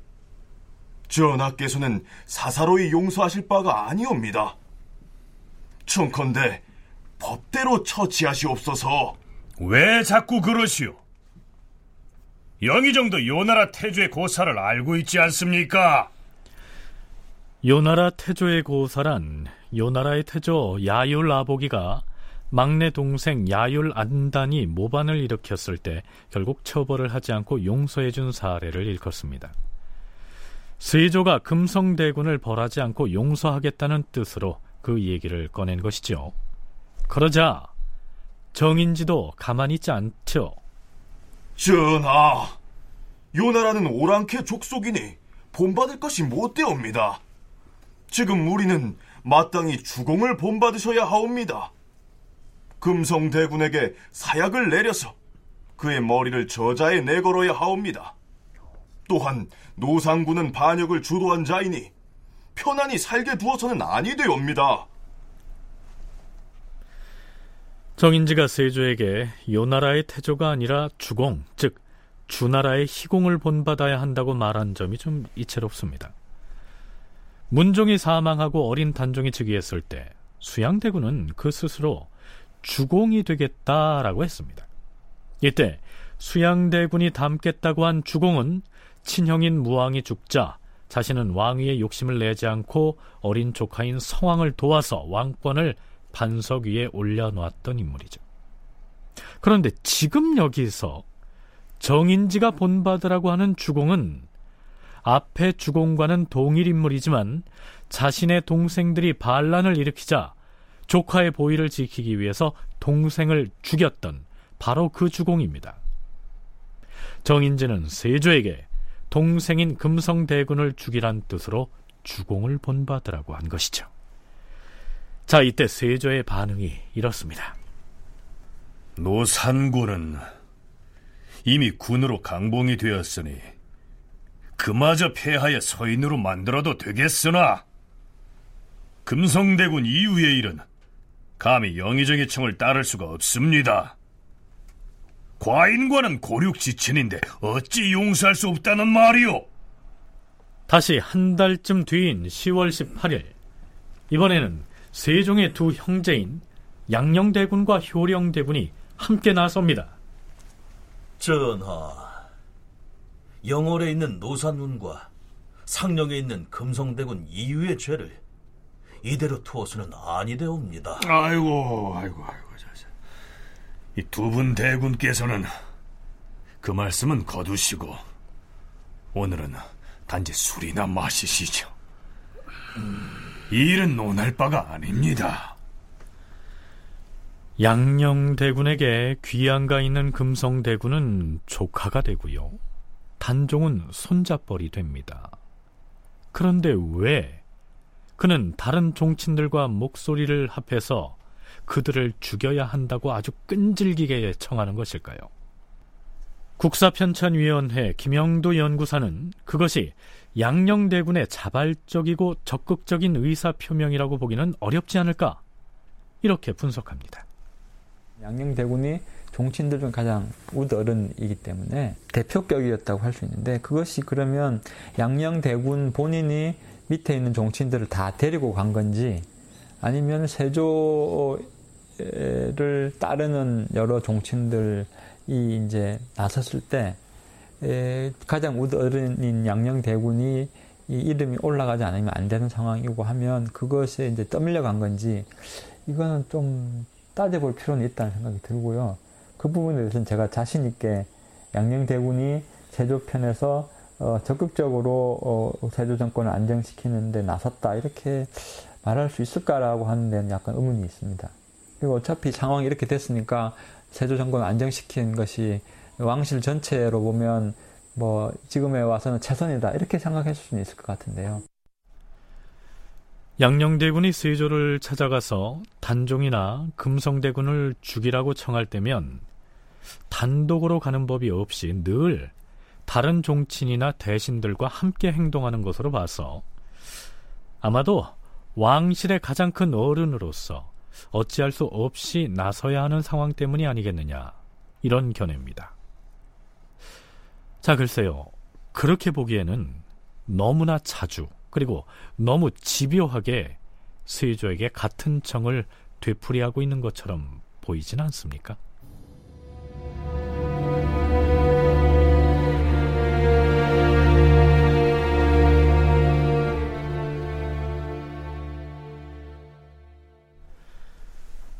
전하께서는 사사로이 용서하실 바가 아니옵니다. 청컨대 법대로 처치하시옵소서. 왜 자꾸 그러시오? 영의정도 요나라 태조의 고사를 알고 있지 않습니까? 요나라 태조의 고사란 요나라의 태조 야율 아보기가 막내 동생 야율 안단이 모반을 일으켰을 때 결국 처벌을 하지 않고 용서해 준 사례를 일컫습니다. 세조가 금성대군을 벌하지 않고 용서하겠다는 뜻으로 그 얘기를 꺼낸 것이죠. 그러자 정인지도 가만히 있지 않죠. 전하, 요나라는 오랑캐 족속이니 본받을 것이 못되옵니다. 지금 우리는 마땅히 주공을 본받으셔야 하옵니다. 금성대군에게 사약을 내려서 그의 머리를 저자에 내걸어야 하옵니다. 또한 노상군은 반역을 주도한 자이니 편안히 살게 두어서는 아니 되옵니다. 정인지가 세조에게 요나라의 태조가 아니라 주공, 즉 주나라의 희공을 본받아야 한다고 말한 점이 좀 이채롭습니다. 문종이 사망하고 어린 단종이 즉위했을 때 수양대군은 그 스스로 주공이 되겠다라고 했습니다. 이때 수양대군이 담겠다고 한 주공은 친형인 무왕이 죽자 자신은 왕위에 욕심을 내지 않고 어린 조카인 성왕을 도와서 왕권을 반석 위에 올려놓았던 인물이죠. 그런데 지금 여기서 정인지가 본받으라고 하는 주공은 앞에 주공과는 동일 인물이지만 자신의 동생들이 반란을 일으키자 조카의 보위를 지키기 위해서 동생을 죽였던 바로 그 주공입니다. 정인지는 세조에게 동생인 금성대군을 죽이란 뜻으로 주공을 본받으라고 한 것이죠. 자, 이때 세조의 반응이 이렇습니다. 노산군은 이미 군으로 강봉이 되었으니 그마저 폐하여 서인으로 만들어도 되겠으나 금성대군 이후의 일은 감히 영의정의 청을 따를 수가 없습니다. 과인과는 고륙지친인데 어찌 용서할 수 없다는 말이오? 다시 한 달쯤 뒤인 10월 18일 이번에는 세종의 두 형제인 양녕대군과 효령대군이 함께 나섭니다. 전하, 영월에 있는 노산군과 상령에 있는 금성대군 이유의 죄를 이대로 두어서는 아니되옵니다. 아이고, 아이고, 아이고, 이 두 분 대군께서는 그 말씀은 거두시고 오늘은 단지 술이나 마시시죠. 음, 이 일은 논할 바가 아닙니다. 양녕대군에게 귀양가 있는 금성대군은 조카가 되고요. 단종은 손잡벌이 됩니다. 그런데 왜 그는 다른 종친들과 목소리를 합해서 그들을 죽여야 한다고 아주 끈질기게 청하는 것일까요? 국사편찬위원회 김영도 연구사는 그것이 양녕대군의 자발적이고 적극적인 의사표명이라고 보기는 어렵지 않을까 이렇게 분석합니다. 양녕대군이 종친들 중 가장 우어른이기 때문에 대표격이었다고 할 수 있는데 그것이 그러면 양녕대군 본인이 밑에 있는 종친들을 다 데리고 간 건지 아니면 세조를 따르는 여러 종친들이 이제 나섰을 때 가장 우어른인 양녕대군이 이 이름이 올라가지 않으면 안 되는 상황이고 하면 그것에 이제 떠밀려 간 건지 이거는 좀 따져볼 필요는 있다는 생각이 들고요. 그 부분에 대해서는 제가 자신 있게 양녕대군이 세조 편에서 어, 적극적으로 어, 세조 정권을 안정시키는데 나섰다 이렇게 말할 수 있을까라고 하는 데는 약간 의문이 있습니다. 그리고 어차피 상황이 이렇게 됐으니까 세조 정권을 안정시킨 것이 왕실 전체로 보면 뭐 지금에 와서는 최선이다 이렇게 생각할 수는 있을 것 같은데요. 양녕대군이 세조를 찾아가서 단종이나 금성대군을 죽이라고 청할 때면 단독으로 가는 법이 없이 늘 다른 종친이나 대신들과 함께 행동하는 것으로 봐서 아마도 왕실의 가장 큰 어른으로서 어찌할 수 없이 나서야 하는 상황 때문이 아니겠느냐 이런 견해입니다. 자 글쎄요 그렇게 보기에는 너무나 자주 그리고 너무 집요하게 세조에게 같은 청을 되풀이하고 있는 것처럼 보이진 않습니까?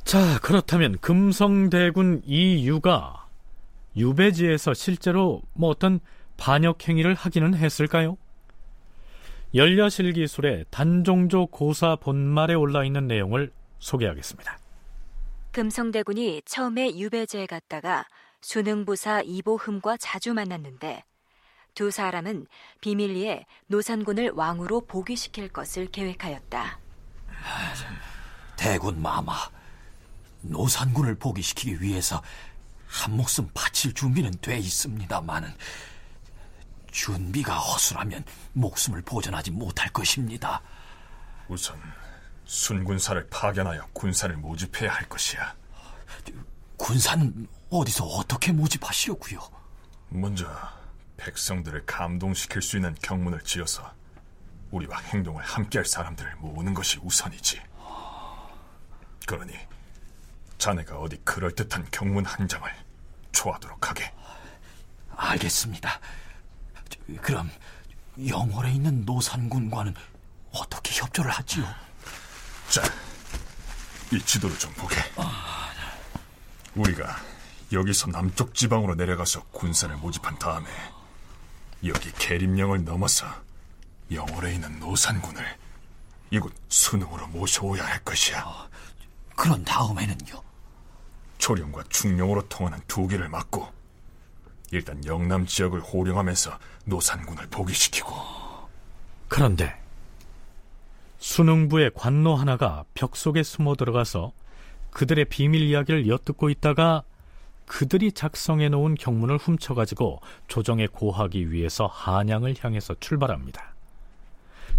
자, 그렇다면 금성대군 이유가 유배지에서 실제로 뭐 어떤 반역 행위를 하기는 했을까요? 열려실 기술의 단종조 고사 본말에 올라 있는 내용을 소개하겠습니다. 금성대군이 처음에 유배지에 갔다가 수능부사 이보흠과 자주 만났는데 두 사람은 비밀리에 노산군을 왕으로 복위시킬 것을 계획하였다. 대군 마마, 노산군을 복위시키기 위해서 한 목숨 바칠 준비는 돼 있습니다만은 준비가 허술하면 목숨을 보존하지 못할 것입니다. 우선 순군사를 파견하여 군사를 모집해야 할 것이야. 군사는 어디서 어떻게 모집하시려고요? 먼저 백성들을 감동시킬 수 있는 경문을 지어서 우리와 행동을 함께할 사람들을 모으는 것이 우선이지. 그러니 자네가 어디 그럴듯한 경문 한 장을 초하도록 하게. 알겠습니다. 그럼 영월에 있는 노산군과는 어떻게 협조를 하지요? 자, 이 지도를 좀 보게. 우리가 여기서 남쪽 지방으로 내려가서 군사를 모집한 다음에 여기 계림령을 넘어서 영월에 있는 노산군을 이곳 순흥으로 모셔오야 할 것이야. 그런 다음에는요? 초령과 중령으로 통하는 두 개를 막고 일단 영남 지역을 호령하면서 노산군을 복위시키고 그런데 수능부의 관노 하나가 벽 속에 숨어 들어가서 그들의 비밀 이야기를 엿듣고 있다가 그들이 작성해 놓은 경문을 훔쳐가지고 조정에 고하기 위해서 한양을 향해서 출발합니다.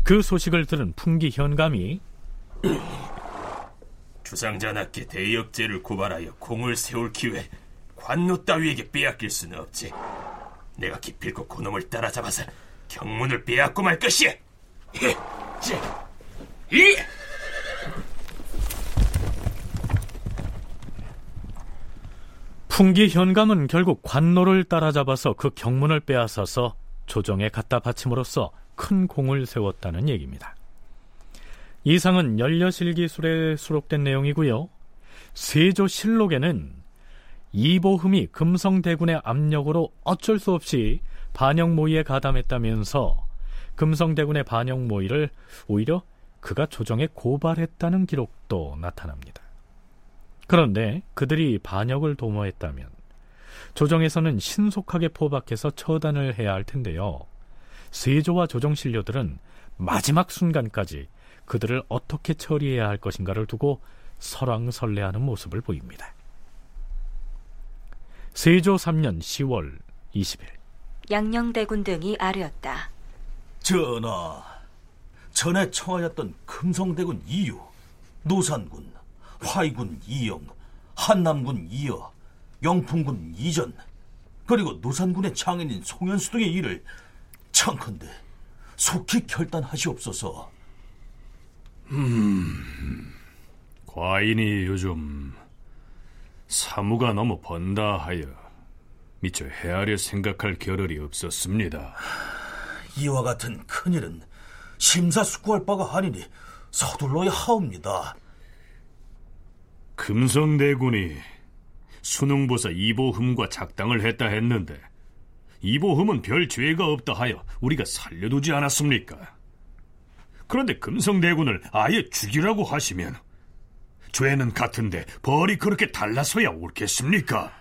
그 소식을 들은 풍기 현감이 [clears throat] 주상자나께 대역죄를 고발하여 공을 세울 기회 관노 따위에게 빼앗길 수는 없지. 내가 기필코 그놈을 따라잡아서 경문을 빼앗고 말 것이야. 이 풍기 현감은 결국 관노를 따라잡아서 그 경문을 빼앗아서 조정에 갖다 바침으로써 큰 공을 세웠다는 얘기입니다. 이상은 연려실 기술에 수록된 내용이고요. 세조실록에는 이보흠이 금성대군의 압력으로 어쩔 수 없이 반역 모의에 가담했다면서 금성대군의 반역 모의를 오히려 그가 조정에 고발했다는 기록도 나타납니다. 그런데 그들이 반역을 도모했다면 조정에서는 신속하게 포박해서 처단을 해야 할 텐데요. 세조와 조정 신료들은 마지막 순간까지 그들을 어떻게 처리해야 할 것인가를 두고 설왕설래하는 모습을 보입니다. 세조 3년 10월 20일 양녕대군 등이 아뢰었다. 전하, 전에 청하였던 금성대군 이유, 노산군, 화이군 이영, 한남군 이어, 영풍군 이전, 그리고 노산군의 장인인 송현수 등의 일을 청컨대 속히 결단하시옵소서. 음, 과인이 요즘 사무가 너무 번다 하여 미처 헤아려 생각할 겨를이 없었습니다. 이와 같은 큰일은 심사숙고할 바가 아니니 서둘러야 하옵니다. 금성대군이 수능보사 이보흠과 작당을 했다 했는데 이보흠은 별 죄가 없다 하여 우리가 살려두지 않았습니까? 그런데 금성대군을 아예 죽이라고 하시면 죄는 같은데 벌이 그렇게 달라서야 옳겠습니까?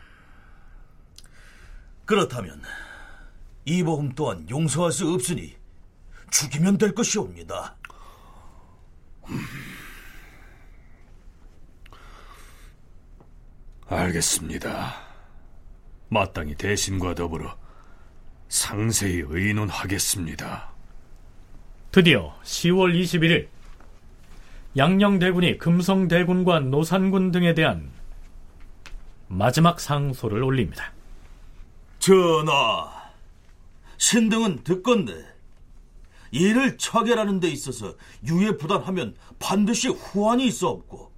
그렇다면 이보흠 또한 용서할 수 없으니 죽이면 될 것이옵니다. 알겠습니다. 마땅히 대신과 더불어 상세히 의논하겠습니다. 드디어 10월 21일 양녕대군이 금성대군과 노산군 등에 대한 마지막 상소를 올립니다. 전하, 신등은 듣건대 이를 처결하는 데 있어서 유예 부단하면 반드시 후환이 있어 없고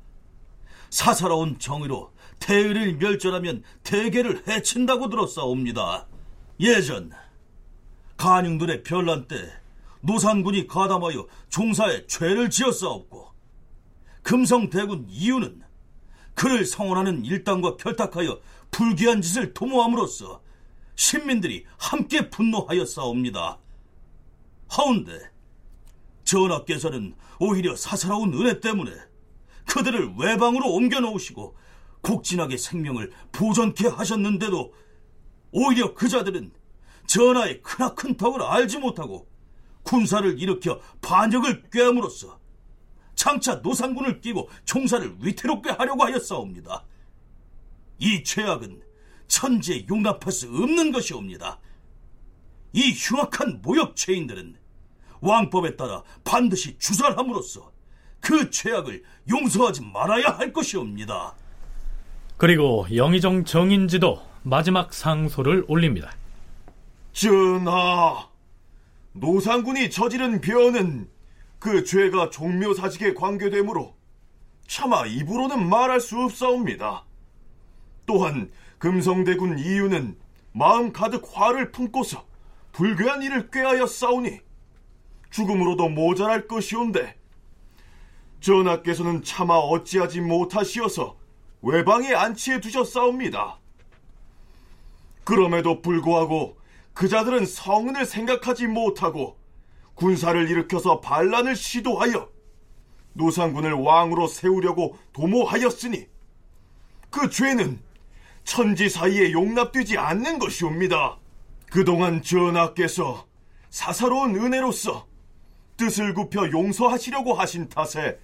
사사로운 정의로 대의를 멸절하면 대계를 해친다고 들었사옵니다. 예전 간융들의 별난 때 노산군이 가담하여 종사에 죄를 지었사옵고 금성대군 이유는 그를 성원하는 일당과 결탁하여 불귀한 짓을 도모함으로써 신민들이 함께 분노하였사옵니다. 하운데 전하께서는 오히려 사사로운 은혜 때문에 그들을 외방으로 옮겨놓으시고 곡진하게 생명을 보존케 하셨는데도 오히려 그 자들은 전하의 크나큰 덕을 알지 못하고 군사를 일으켜 반역을 꾀함으로써 장차 노상군을 끼고 총사를 위태롭게 하려고 하였사옵니다. 이 죄악은 천지에 용납할 수 없는 것이옵니다. 이 흉악한 모욕 죄인들은 왕법에 따라 반드시 주살함으로써 그 죄악을 용서하지 말아야 할 것이옵니다. 그리고 영의정 정인지도 마지막 상소를 올립니다. 전하, 노상군이 저지른 변은 그 죄가 종묘사직에 관계되므로 차마 입으로는 말할 수 없사옵니다. 또한 금성대군 이유는 마음 가득 화를 품고서 불교한 일을 꾀하여 싸우니 죽음으로도 모자랄 것이온데 전하께서는 차마 어찌하지 못하시어서 외방에 안치해 두셨사옵니다. 그럼에도 불구하고 그 자들은 성은을 생각하지 못하고 군사를 일으켜서 반란을 시도하여 노상군을 왕으로 세우려고 도모하였으니 그 죄는 천지 사이에 용납되지 않는 것이옵니다. 그동안 전하께서 사사로운 은혜로서 뜻을 굽혀 용서하시려고 하신 탓에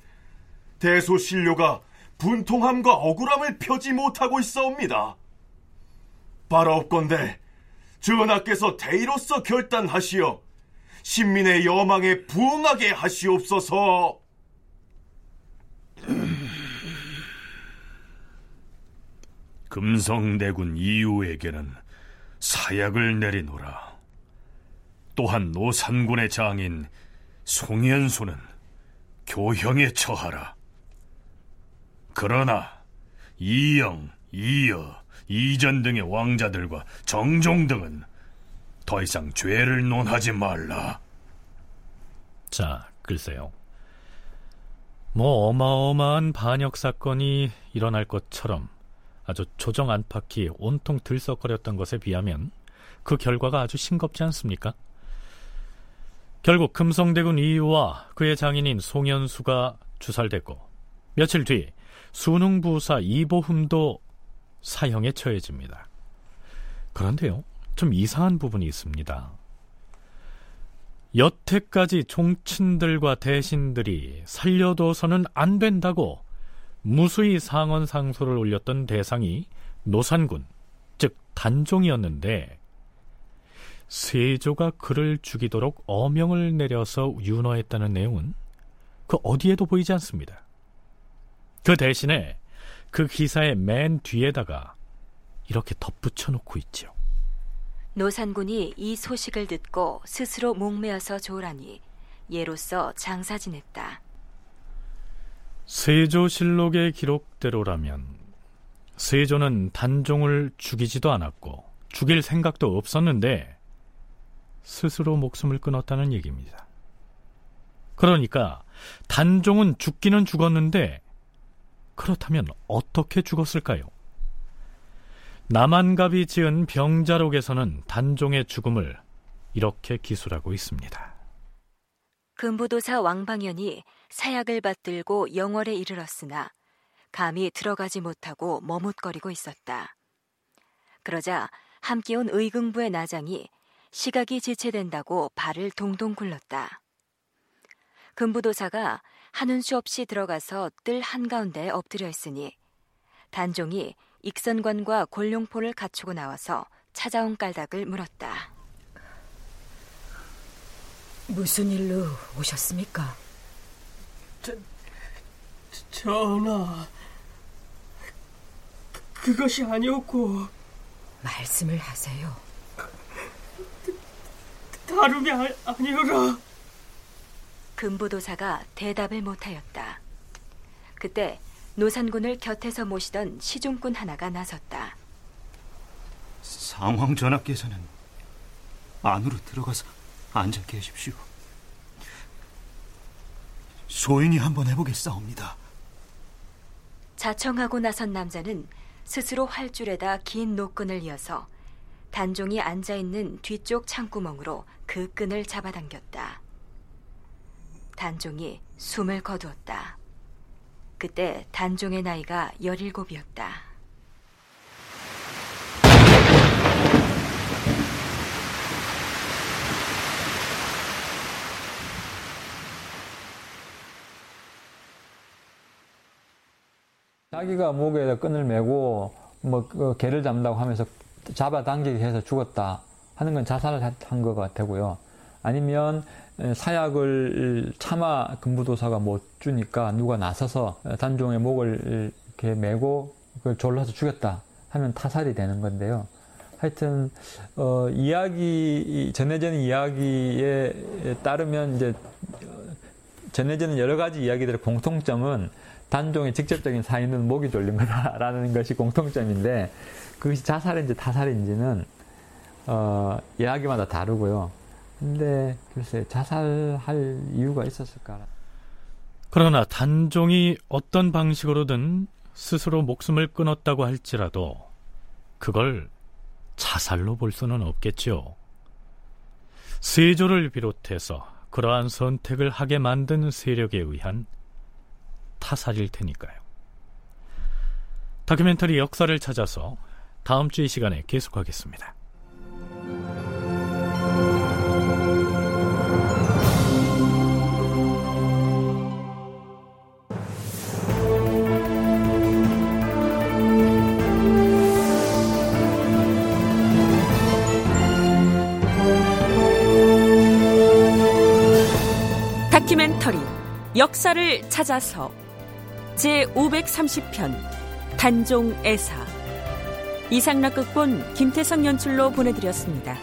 대소신료가 분통함과 억울함을 펴지 못하고 있사옵니다. 바라옵건대 전하께서 대의로서 결단하시어 신민의 여망에 부응하게 하시옵소서. [clears throat] 금성대군 이유에게는 사약을 내리노라. 또한 노산군의 장인 송현수는 교형에 처하라. 그러나 이영, 이여, 이전 등의 왕자들과 정종 등은 더 이상 죄를 논하지 말라. 자, 글쎄요. 뭐 어마어마한 반역 사건이 일어날 것처럼 아주 조정 안팎이 온통 들썩거렸던 것에 비하면 그 결과가 아주 싱겁지 않습니까? 결국 금성대군 이유와 그의 장인인 송현수가 주살됐고 며칠 뒤 수능부사 이보흠도 사형에 처해집니다. 그런데요, 좀 이상한 부분이 있습니다. 여태까지 종친들과 대신들이 살려둬서는 안 된다고 무수히 상언 상소를 올렸던 대상이 노산군, 즉 단종이었는데 세조가 그를 죽이도록 어명을 내려서 윤허했다는 내용은 그 어디에도 보이지 않습니다. 그 대신에 그 기사의 맨 뒤에다가 이렇게 덧붙여 놓고 있죠. 노산군이 이 소식을 듣고 스스로 목매어서 조라니 예로서 장사 지냈다. 세조실록의 기록대로라면 세조는 단종을 죽이지도 않았고 죽일 생각도 없었는데 스스로 목숨을 끊었다는 얘기입니다. 그러니까 단종은 죽기는 죽었는데 그렇다면 어떻게 죽었을까요? 남한갑이 지은 병자록에서는 단종의 죽음을 이렇게 기술하고 있습니다. 금부도사 왕방연이 사약을 받들고 영월에 이르렀으나 감히 들어가지 못하고 머뭇거리고 있었다. 그러자 함께 온 의금부의 나장이 시각이 지체된다고 발을 동동 굴렀다. 금부도사가 하는 수 없이 들어가서 뜰 한가운데 엎드려 있으니 단종이 익선관과 골룡포를 갖추고 나와서 찾아온 깔닥을 물었다. 무슨 일로 오셨습니까? 저, 전하, 그, 것이 아니었고 말씀을 하세요. 다름이 아, 아니오라. 금부도사가 대답을 못하였다. 그때 노산군을 곁에서 모시던 시중꾼 하나가 나섰다. 상황 전하께서는 안으로 들어가서 앉아 계십시오. 소인이 한번 해보겠사옵니다. 자청하고 나선 남자는 스스로 활줄에다 긴 노끈을 이어서 단종이 앉아 있는 뒤쪽 창구멍으로 그 끈을 잡아당겼다. 단종이 숨을 거두었다. 그때 단종의 나이가 열일곱이었다. 자기가 목에 끈을 메고 뭐 그 개를 잡는다고 하면서 잡아당기게 해서 죽었다 하는 건 자살을 한 것 같고요. 아니면 사약을 차마 금부도사가 못 주니까 누가 나서서 단종의 목을 이렇게 메고 그걸 졸라서 죽였다 하면 타살이 되는 건데요. 하여튼 어, 이야기 전해지는 이야기에 따르면 이제 전해지는 여러 가지 이야기들의 공통점은 단종의 직접적인 사인은 목이 졸린 거다라는 것이 공통점인데 그것이 자살인지 타살인지는 어, 이야기마다 다르고요. 근데 글쎄 자살할 이유가 있었을까? 그러나 단종이 어떤 방식으로든 스스로 목숨을 끊었다고 할지라도 그걸 자살로 볼 수는 없겠지요. 세조를 비롯해서 그러한 선택을 하게 만든 세력에 의한 타살일 테니까요. 다큐멘터리 역사를 찾아서 다음 주 이 시간에 계속하겠습니다. 다큐멘터리 역사를 찾아서 제 530편 단종 애사 이상락 극본 김태성 연출로 보내드렸습니다.